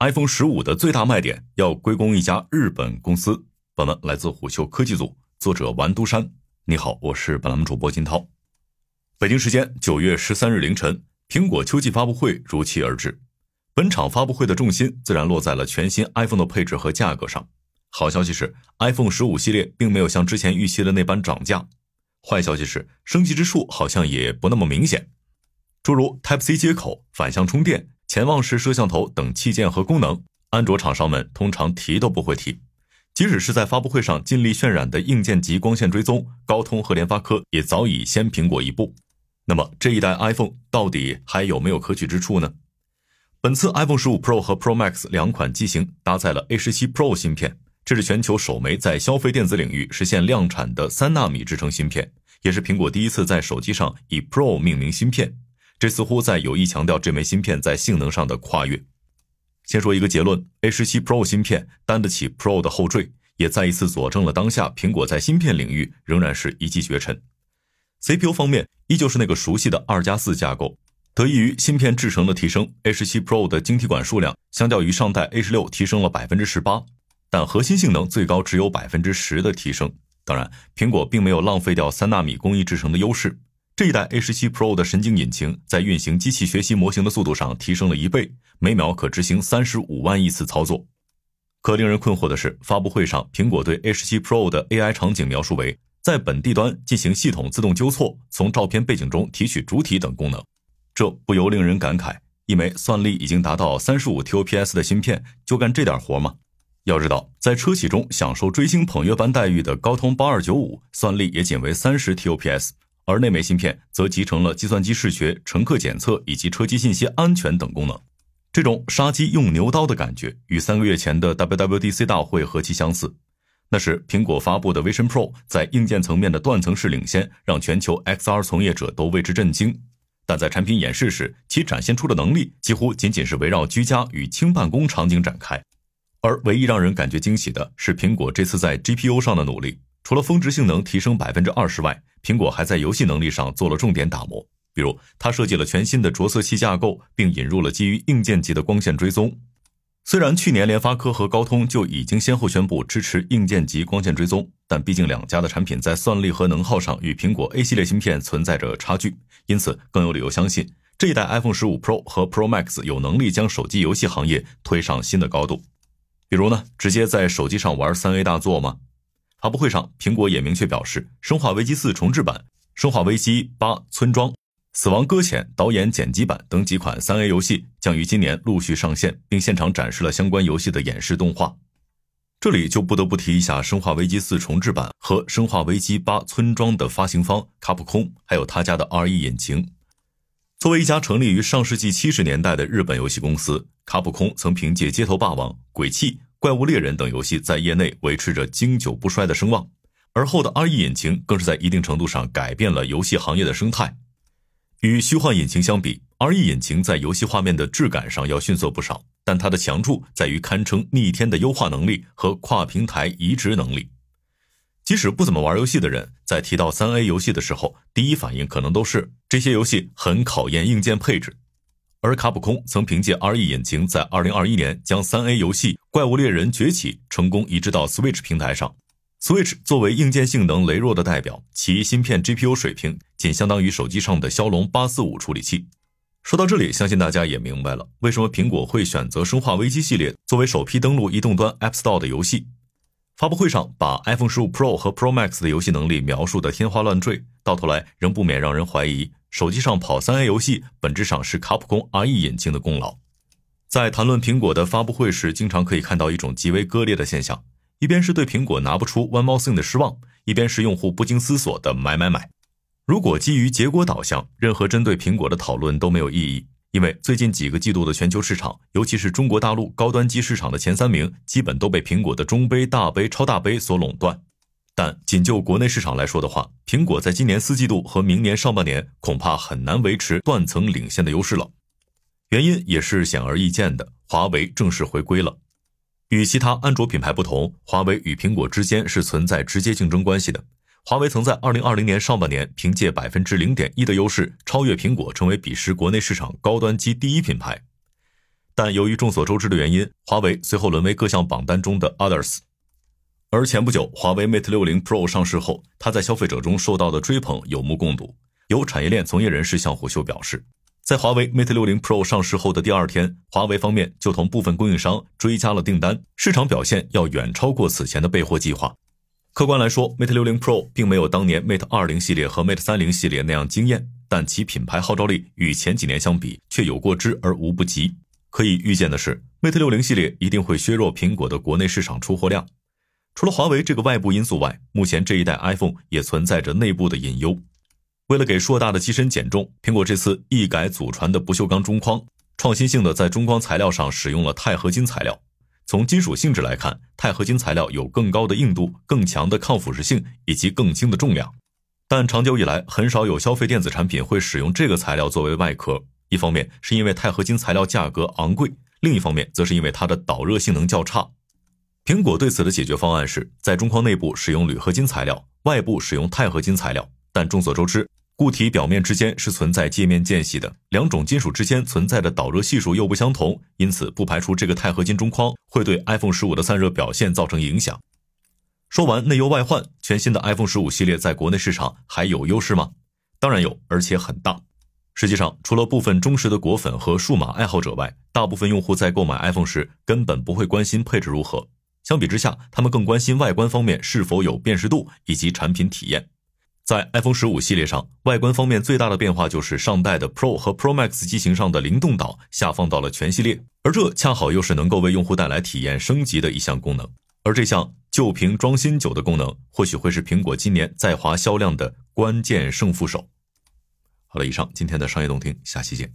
，iPhone 十五的最大卖点要归功一家日本公司。本文来自虎嗅科技组，作者王都山。你好，我是本栏目主播金涛。北京时间九月十三日凌晨，苹果秋季发布会如期而至。本场发布会的重心自然落在了全新 iPhone 的配置和价格上。好消息是，iPhone 十五系列并没有像之前预期的那般涨价。坏消息是，升级之处好像也不那么明显。诸如 Type-C 接口、反向充电。潜望式摄像头等器件和功能，安卓厂商们通常提都不会提。即使是在发布会上尽力渲染的硬件级光线追踪，高通和联发科也早已先苹果一步。那么这一代 iPhone 到底还有没有可取之处呢？本次 iPhone 十五 Pro 和 Pro Max 两款机型搭载了 A 十七 Pro 芯片，这是全球首枚在消费电子领域实现量产的三纳米制程芯片，也是苹果第一次在手机上以 Pro 命名芯片。这似乎在有意强调这枚芯片在性能上的跨越。先说一个结论：A 十七 Pro 芯片担得起 Pro 的后缀，也再一次佐证了当下苹果在芯片领域仍然是一骑绝尘。CPU 方面依旧是那个熟悉的二加四架构，得益于芯片制程的提升，A 十七 Pro 的晶体管数量相较于上代 A 十六提升了百分之十八，但核心性能最高只有百分之十的提升。当然，苹果并没有浪费掉三纳米工艺制成的优势。这一代 A 十七 Pro 的神经引擎在运行机器学习模型的速度上提升了一倍，每秒可执行三十五万亿次操作。可令人困惑的是，发布会上苹果对 A 十七 Pro 的 AI 场景描述为在本地端进行系统自动纠错，从照片背景中提取主体等功能，这不由令人感慨：一枚算力已经达到三十五 TOPS 的芯片就干这点活吗？要知道，在车企中享受追星捧月般待遇的高通八二九五，算力也仅为三十 TOPS。而那枚芯片则集成了计算机视觉、乘客检测以及车机信息安全等功能。这种杀鸡用牛刀的感觉，与三个月前的 WWDC 大会何其相似。那时，苹果发布的 Vision Pro 在硬件层面的断层式领先，让全球 XR 从业者都为之震惊。但在产品演示时，其展现出的能力几乎仅仅是围绕居家与轻办公场景展开。而唯一让人感觉惊喜的是，苹果这次在 GPU 上的努力。除了峰值性能提升百分之二十外，苹果还在游戏能力上做了重点打磨。比如，它设计了全新的着色器架构，并引入了基于硬件级的光线追踪。虽然去年联发科和高通就已经先后宣布支持硬件级光线追踪，但毕竟两家的产品在算力和能耗上与苹果 A 系列芯片存在着差距，因此更有理由相信这一代 iPhone 十五 Pro 和 Pro Max 有能力将手机游戏行业推上新的高度。比如呢，直接在手机上玩三 A 大作吗？发布会上，苹果也明确表示，《生化危机四重置版》《生化危机八村庄》《死亡搁浅》导演剪辑版等几款三 A 游戏将于今年陆续上线，并现场展示了相关游戏的演示动画。这里就不得不提一下《生化危机四重置版》和《生化危机八村庄》的发行方卡普空，还有他家的 RE 引擎。作为一家成立于上世纪七十年代的日本游戏公司，卡普空曾凭借《街头霸王》《鬼泣》。怪物猎人等游戏在业内维持着经久不衰的声望，而后的 RE 引擎更是在一定程度上改变了游戏行业的生态。与虚幻引擎相比，RE 引擎在游戏画面的质感上要逊色不少，但它的强处在于堪称逆天的优化能力和跨平台移植能力。即使不怎么玩游戏的人，在提到三 A 游戏的时候，第一反应可能都是这些游戏很考验硬件配置。而卡普空曾凭借 RE 引擎，在2021年将 3A 游戏《怪物猎人崛起》成功移植到 Switch 平台上。Switch 作为硬件性能羸弱的代表，其芯片 GPU 水平仅相当于手机上的骁龙845处理器。说到这里，相信大家也明白了为什么苹果会选择《生化危机》系列作为首批登陆移动端 App Store 的游戏。发布会上把 iPhone 15 Pro 和 Pro Max 的游戏能力描述的天花乱坠，到头来仍不免让人怀疑。手机上跑三 A 游戏，本质上是卡普空 RE 引擎的功劳。在谈论苹果的发布会时，经常可以看到一种极为割裂的现象：一边是对苹果拿不出 One More Thing 的失望，一边是用户不经思索的买买买。如果基于结果导向，任何针对苹果的讨论都没有意义，因为最近几个季度的全球市场，尤其是中国大陆高端机市场的前三名，基本都被苹果的中杯、大杯、超大杯所垄断。但仅就国内市场来说的话，苹果在今年四季度和明年上半年恐怕很难维持断层领先的优势了。原因也是显而易见的，华为正式回归了。与其他安卓品牌不同，华为与苹果之间是存在直接竞争关系的。华为曾在二零二零年上半年凭借百分之零点一的优势超越苹果，成为彼时国内市场高端机第一品牌。但由于众所周知的原因，华为随后沦为各项榜单中的 Others。而前不久，华为 Mate 60 Pro 上市后，它在消费者中受到的追捧有目共睹。有产业链从业人士向虎嗅表示，在华为 Mate 60 Pro 上市后的第二天，华为方面就同部分供应商追加了订单，市场表现要远超过此前的备货计划。客观来说，Mate 60 Pro 并没有当年 Mate 20系列和 Mate 30系列那样惊艳，但其品牌号召力与前几年相比却有过之而无不及。可以预见的是，Mate 60系列一定会削弱苹果的国内市场出货量。除了华为这个外部因素外，目前这一代 iPhone 也存在着内部的隐忧。为了给硕大的机身减重，苹果这次一改祖传的不锈钢中框，创新性的在中框材料上使用了钛合金材料。从金属性质来看，钛合金材料有更高的硬度、更强的抗腐蚀性以及更轻的重量。但长久以来，很少有消费电子产品会使用这个材料作为外壳。一方面是因为钛合金材料价格昂贵，另一方面则是因为它的导热性能较差。苹果对此的解决方案是在中框内部使用铝合金材料，外部使用钛合金材料。但众所周知，固体表面之间是存在界面间隙的，两种金属之间存在的导热系数又不相同，因此不排除这个钛合金中框会对 iPhone 十五的散热表现造成影响。说完内忧外患，全新的 iPhone 十五系列在国内市场还有优势吗？当然有，而且很大。实际上，除了部分忠实的果粉和数码爱好者外，大部分用户在购买 iPhone 时根本不会关心配置如何。相比之下，他们更关心外观方面是否有辨识度以及产品体验。在 iPhone 十五系列上，外观方面最大的变化就是上代的 Pro 和 Pro Max 机型上的灵动岛下放到了全系列，而这恰好又是能够为用户带来体验升级的一项功能。而这项旧瓶装新酒的功能，或许会是苹果今年在华销量的关键胜负手。好了，以上今天的商业动听，下期见。